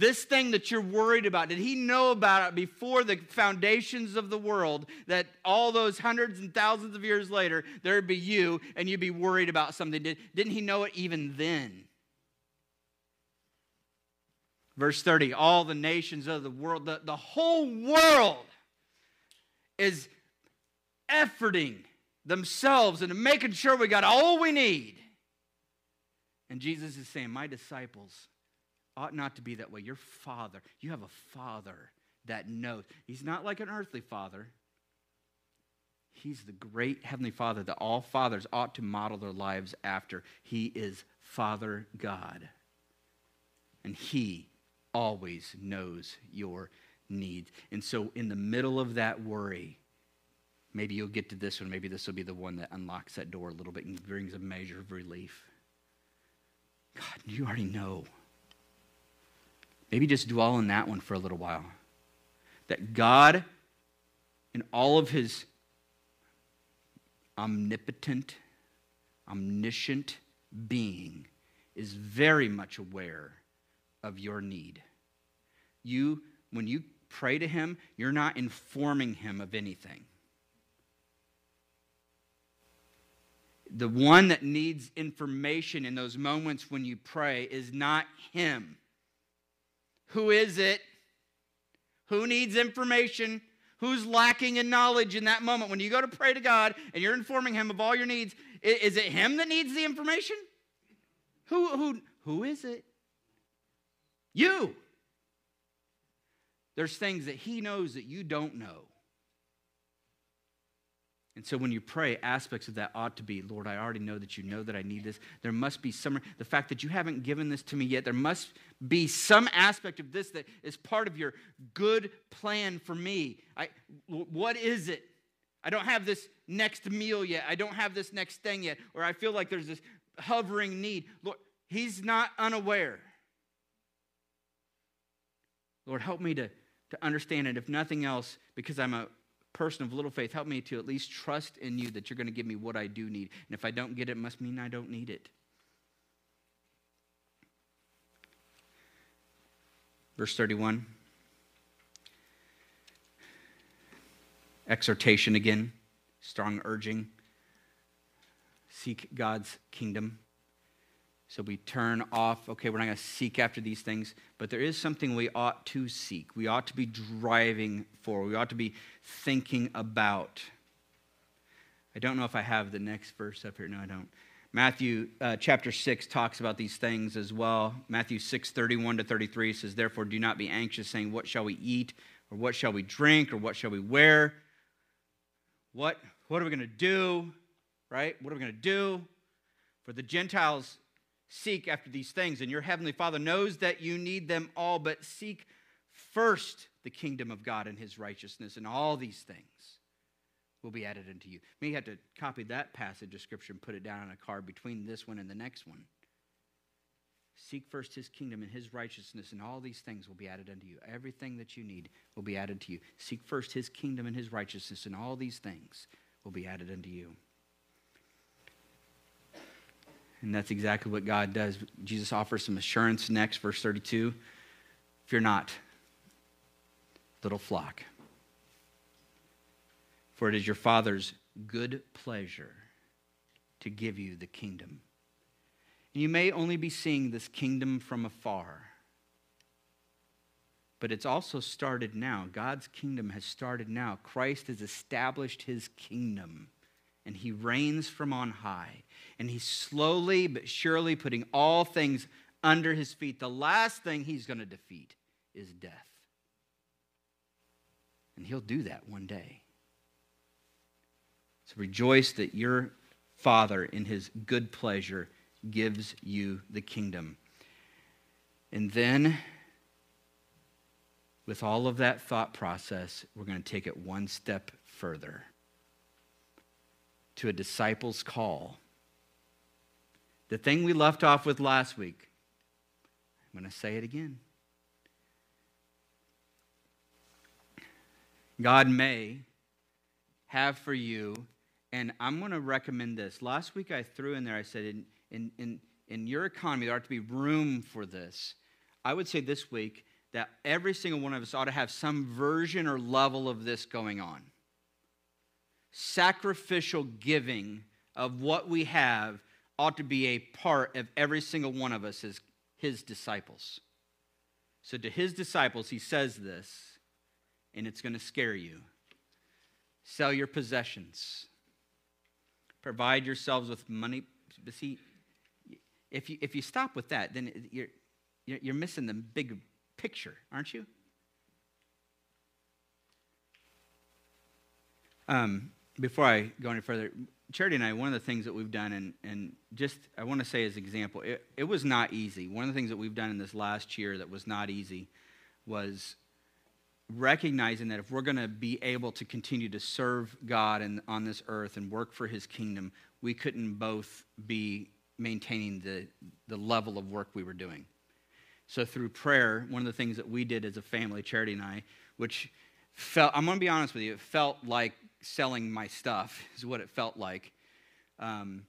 this thing that you're worried about, did he know about it before the foundations of the world that all those hundreds and thousands of years later, there'd be you and you'd be worried about something? Did, didn't he know it even then? Verse 30 all the nations of the world, the, the whole world is efforting themselves and making sure we got all we need. And Jesus is saying, My disciples ought not to be that way. Your father, you have a father that knows. He's not like an earthly father. He's the great heavenly father that all fathers ought to model their lives after. He is Father God. And he always knows your needs. And so, in the middle of that worry, maybe you'll get to this one. Maybe this will be the one that unlocks that door a little bit and brings a measure of relief. God, you already know. Maybe just dwell on that one for a little while. That God, in all of his omnipotent, omniscient being, is very much aware of your need. You, when you pray to him, you're not informing him of anything. The one that needs information in those moments when you pray is not him. Who is it? Who needs information? Who's lacking in knowledge in that moment? When you go to pray to God and you're informing him of all your needs, is it him that needs the information? Who, who, who is it? You. There's things that he knows that you don't know. And so when you pray, aspects of that ought to be, Lord, I already know that you know that I need this. There must be some, the fact that you haven't given this to me yet, there must be some aspect of this that is part of your good plan for me. I, what is it? I don't have this next meal yet. I don't have this next thing yet. Or I feel like there's this hovering need. Lord, he's not unaware. Lord, help me to, to understand it, if nothing else, because I'm a person of little faith, help me to at least trust in you that you're going to give me what I do need. And if I don't get it, it must mean I don't need it. Verse 31. Exhortation again, strong urging. Seek God's kingdom. So we turn off, okay, we're not going to seek after these things, but there is something we ought to seek. We ought to be driving for. We ought to be thinking about. I don't know if I have the next verse up here. No, I don't. Matthew uh, chapter 6 talks about these things as well. Matthew 6, 31 to 33 says, Therefore, do not be anxious, saying, What shall we eat? Or what shall we drink? Or what shall we wear? What, what are we going to do? Right? What are we going to do? For the Gentiles seek after these things, and your heavenly Father knows that you need them all, but seek first the kingdom of God and his righteousness, and all these things will be added unto you. May have to copy that passage of scripture and put it down on a card between this one and the next one. Seek first his kingdom and his righteousness, and all these things will be added unto you. Everything that you need will be added to you. Seek first his kingdom and his righteousness, and all these things will be added unto you. And that's exactly what God does. Jesus offers some assurance next, verse 32. Fear not, little flock, for it is your Father's good pleasure to give you the kingdom. And you may only be seeing this kingdom from afar, but it's also started now. God's kingdom has started now. Christ has established his kingdom and he reigns from on high. And he's slowly but surely putting all things under his feet. The last thing he's going to defeat is death. And he'll do that one day. So rejoice that your Father, in his good pleasure, gives you the kingdom. And then, with all of that thought process, we're going to take it one step further to a disciple's call. The thing we left off with last week, I'm going to say it again. God may have for you, and I'm going to recommend this. Last week I threw in there, I said, in, in, in, in your economy, there ought to be room for this. I would say this week that every single one of us ought to have some version or level of this going on sacrificial giving of what we have ought to be a part of every single one of us as his disciples. So, to his disciples, he says this, and it's going to scare you sell your possessions, provide yourselves with money. See, if you, if you stop with that, then you're, you're you're missing the big picture, aren't you? Um, before I go any further, Charity and I, one of the things that we've done, and, and just I want to say as an example, it, it was not easy. One of the things that we've done in this last year that was not easy was recognizing that if we're going to be able to continue to serve God and on this earth and work for His kingdom, we couldn't both be maintaining the, the level of work we were doing. So through prayer, one of the things that we did as a family, Charity and I, which felt, I'm going to be honest with you, it felt like selling my stuff, is what it felt like, um,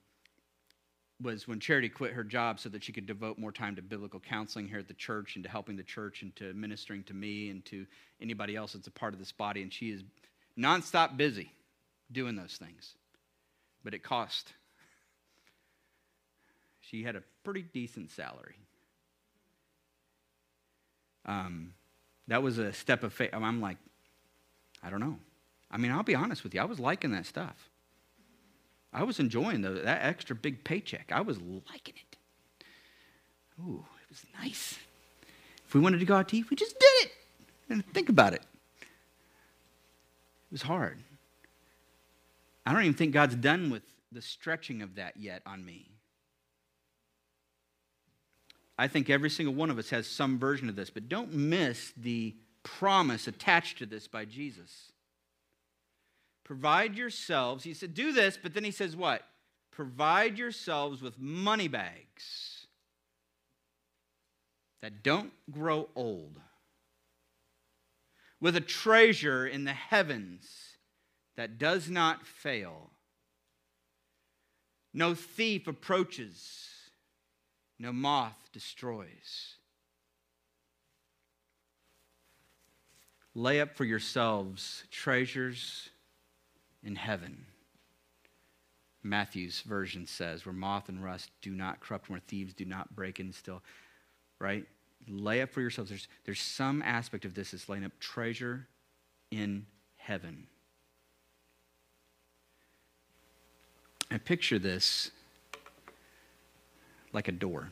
was when Charity quit her job so that she could devote more time to biblical counseling here at the church and to helping the church and to ministering to me and to anybody else that's a part of this body. And she is nonstop busy doing those things. But it cost. She had a pretty decent salary. Um, that was a step of faith. I'm like, I don't know. I mean, I'll be honest with you, I was liking that stuff. I was enjoying the, that extra big paycheck. I was liking it. Ooh, it was nice. If we wanted to go out to eat, we just did it. And think about it. It was hard. I don't even think God's done with the stretching of that yet on me. I think every single one of us has some version of this, but don't miss the promise attached to this by Jesus. Provide yourselves, he said, do this, but then he says what? Provide yourselves with money bags that don't grow old, with a treasure in the heavens that does not fail. No thief approaches, no moth destroys. Lay up for yourselves treasures in heaven. Matthew's version says, where moth and rust do not corrupt, where thieves do not break in still. Right? Lay up for yourselves. There's, there's some aspect of this that's laying up treasure in heaven. I picture this like a door.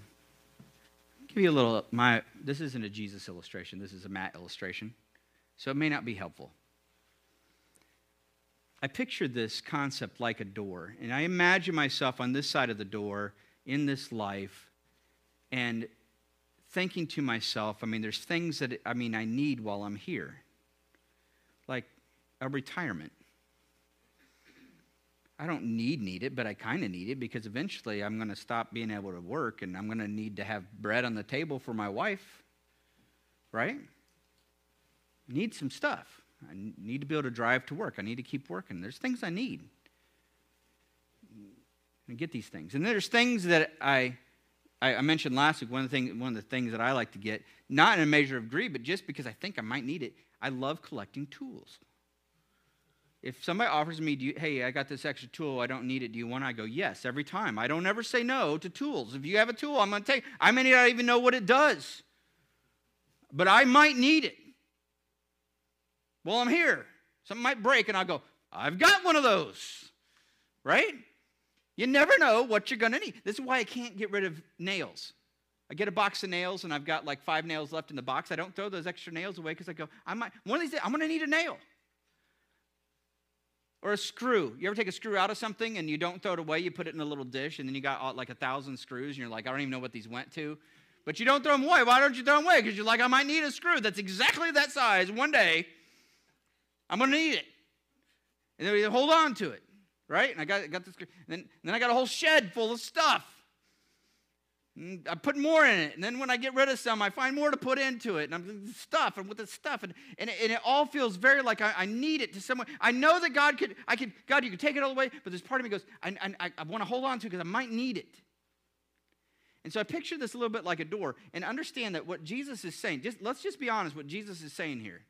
I'll give you a little my this isn't a Jesus illustration, this is a Matt illustration. So it may not be helpful. I picture this concept like a door, and I imagine myself on this side of the door in this life and thinking to myself, I mean, there's things that I mean I need while I'm here, like a retirement. I don't need need it, but I kind of need it because eventually I'm going to stop being able to work and I'm going to need to have bread on the table for my wife, right? Need some stuff. I need to be able to drive to work. I need to keep working. There's things I need. I get these things. And there's things that I, I, mentioned last week. One of, the things one of the things that I like to get, not in a measure of greed, but just because I think I might need it, I love collecting tools. If somebody offers me, you, hey, I got this extra tool, I don't need it, do you want it? I go, yes, every time. I don't ever say no to tools. If you have a tool, I'm going to take I may not even know what it does, but I might need it. Well, I'm here. Something might break, and I'll go, I've got one of those, right? You never know what you're going to need. This is why I can't get rid of nails. I get a box of nails, and I've got like five nails left in the box. I don't throw those extra nails away because I go, I might, one of these days, I'm going to need a nail. Or a screw. You ever take a screw out of something and you don't throw it away, you put it in a little dish, and then you got like a thousand screws, and you're like, I don't even know what these went to. But you don't throw them away. Why don't you throw them away? Because you're like, I might need a screw that's exactly that size one day I'm going to need it. And then we hold on to it, right? And I got, got this, then, then I got a whole shed full of stuff. And I put more in it. And then when I get rid of some, I find more to put into it. And I'm stuff and with the stuff. And, and, it, and it all feels very like I, I, need it to someone. I know that God could, I could, God, you could take it all away, but there's part of me goes, I, I, I want to hold on to it because I might need it. And so I picture this a little bit like a door and understand that what Jesus is saying, just let's just be honest what Jesus is saying here.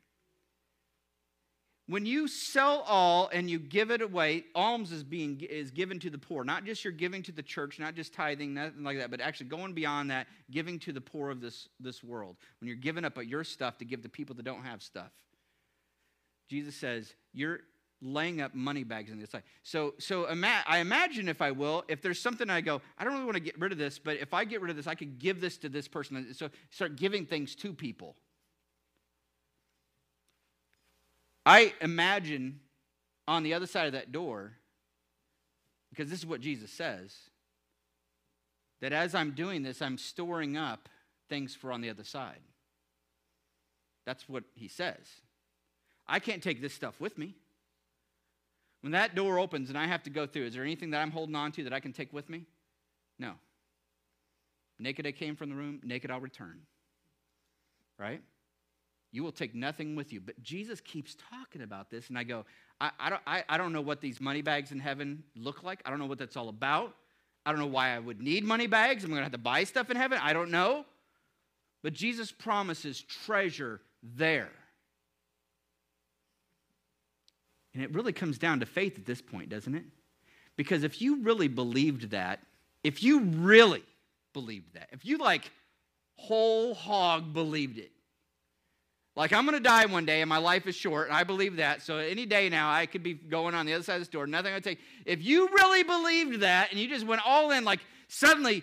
When you sell all and you give it away, alms is being is given to the poor. Not just you're giving to the church, not just tithing, nothing like that, but actually going beyond that, giving to the poor of this, this world. When you're giving up your stuff to give to people that don't have stuff. Jesus says, you're laying up money bags in other side. So, so ima- I imagine, if I will, if there's something I go, I don't really want to get rid of this, but if I get rid of this, I could give this to this person. So start giving things to people. I imagine on the other side of that door, because this is what Jesus says, that as I'm doing this, I'm storing up things for on the other side. That's what he says. I can't take this stuff with me. When that door opens and I have to go through, is there anything that I'm holding on to that I can take with me? No. Naked I came from the room, naked I'll return. Right? You will take nothing with you. But Jesus keeps talking about this, and I go, I, I, don't, I, I don't know what these money bags in heaven look like. I don't know what that's all about. I don't know why I would need money bags. I'm going to have to buy stuff in heaven. I don't know. But Jesus promises treasure there. And it really comes down to faith at this point, doesn't it? Because if you really believed that, if you really believed that, if you like whole hog believed it, like I'm going to die one day and my life is short, and I believe that. So any day now, I could be going on the other side of this door, nothing I take. If you really believed that and you just went all in, like suddenly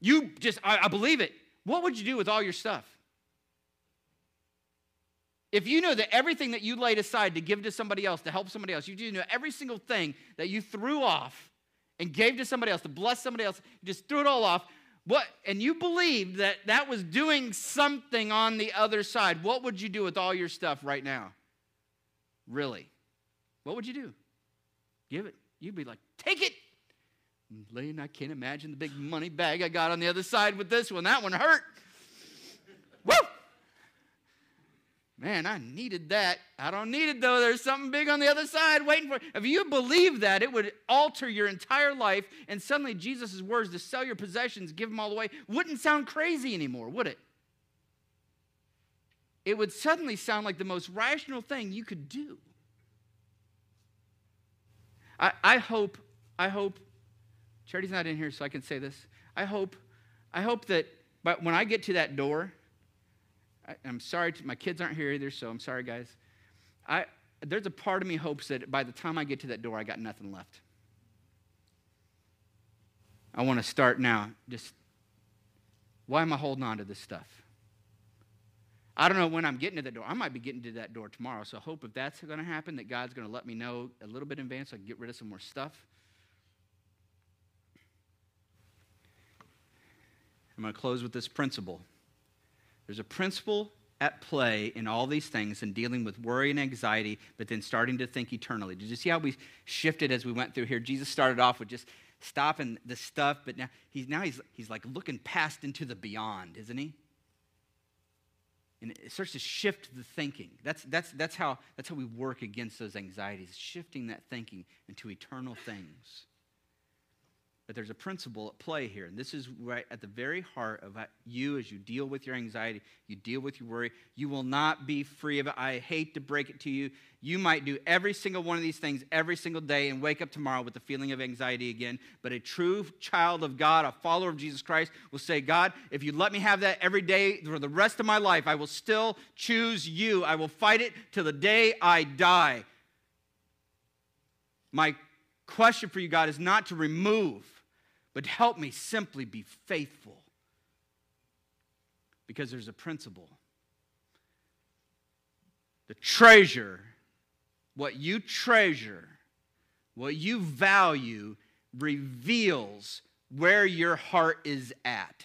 you just, I, I believe it, what would you do with all your stuff? If you know that everything that you laid aside to give to somebody else, to help somebody else, you do know every single thing that you threw off and gave to somebody else, to bless somebody else, you just threw it all off, what, and you believed that that was doing something on the other side, what would you do with all your stuff right now? Really? What would you do? Give it. You'd be like, take it. Lane, I can't imagine the big money bag I got on the other side with this one. That one hurt. Woo! Man, I needed that. I don't need it though. There's something big on the other side waiting for. If you believe that, it would alter your entire life, and suddenly Jesus' words to sell your possessions, give them all away, wouldn't sound crazy anymore, would it? It would suddenly sound like the most rational thing you could do. I, I hope, I hope, Charity's not in here, so I can say this. I hope, I hope that, but when I get to that door, I, am sorry, to, my kids aren't here either, so I'm sorry, guys. I, there's a part of me hopes that by the time I get to that door, I got nothing left. I want to start now. Just, why am I holding on to this stuff? I don't know when I'm getting to that door. I might be getting to that door tomorrow. So I hope if that's going to happen, that God's going to let me know a little bit in advance so I can get rid of some more stuff. I'm going to close with this principle. There's a principle at play in all these things and dealing with worry and anxiety, but then starting to think eternally. Did you see how we shifted as we went through here? Jesus started off with just stopping the stuff, but now he's now he's he's like looking past into the beyond, isn't he? And it starts to shift the thinking. That's that's that's how that's how we work against those anxieties, shifting that thinking into eternal things. But there's a principle at play here. And this is right at the very heart of you as you deal with your anxiety, you deal with your worry. You will not be free of it. I hate to break it to you. You might do every single one of these things every single day and wake up tomorrow with the feeling of anxiety again. But a true child of God, a follower of Jesus Christ, will say, God, if you let me have that every day for the rest of my life, I will still choose you. I will fight it till the day I die. My question for you, God, is not to remove but help me simply be faithful. Because there's a principle. The treasure, what you treasure, what you value, reveals where your heart is at.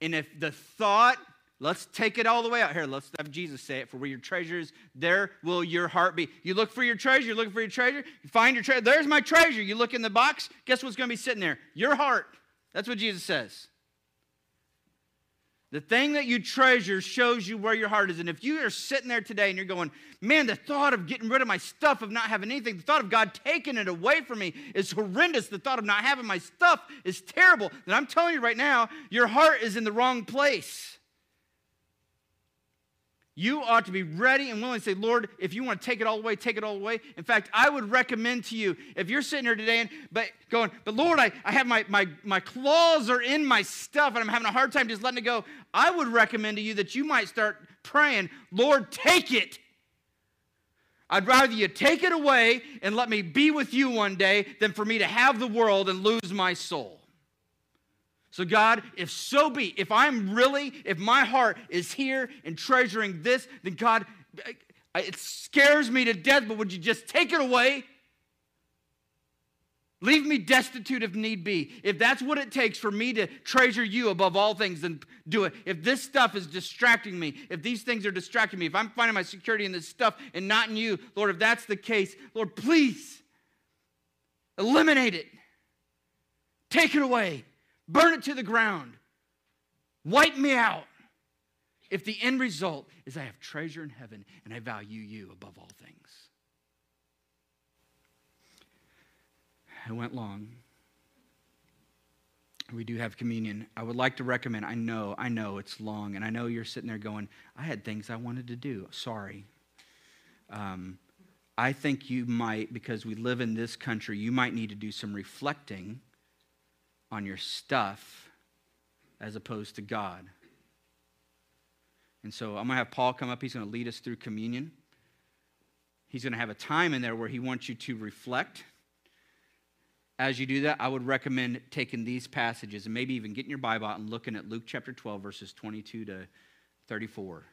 And if the thought Let's take it all the way out here. Let's have Jesus say it. For where your treasure is, there will your heart be. You look for your treasure, you're looking for your treasure, you find your treasure. There's my treasure. You look in the box, guess what's going to be sitting there? Your heart. That's what Jesus says. The thing that you treasure shows you where your heart is. And if you are sitting there today and you're going, man, the thought of getting rid of my stuff, of not having anything, the thought of God taking it away from me is horrendous. The thought of not having my stuff is terrible. Then I'm telling you right now, your heart is in the wrong place. You ought to be ready and willing to say, Lord, if you want to take it all away, take it all away. In fact, I would recommend to you, if you're sitting here today and but going, but Lord, I, I have my, my, my claws are in my stuff and I'm having a hard time just letting it go. I would recommend to you that you might start praying, Lord, take it. I'd rather you take it away and let me be with you one day than for me to have the world and lose my soul. So, God, if so be, if I'm really, if my heart is here and treasuring this, then God, it scares me to death, but would you just take it away? Leave me destitute if need be. If that's what it takes for me to treasure you above all things, then do it. If this stuff is distracting me, if these things are distracting me, if I'm finding my security in this stuff and not in you, Lord, if that's the case, Lord, please eliminate it. Take it away. Burn it to the ground. Wipe me out. If the end result is I have treasure in heaven and I value you above all things. I went long. We do have communion. I would like to recommend, I know, I know it's long, and I know you're sitting there going, I had things I wanted to do. Sorry. Um, I think you might, because we live in this country, you might need to do some reflecting on your stuff as opposed to God. And so I'm going to have Paul come up. He's going to lead us through communion. He's going to have a time in there where he wants you to reflect as you do that, I would recommend taking these passages and maybe even getting your Bible out and looking at Luke chapter 12, verses 22 to 34.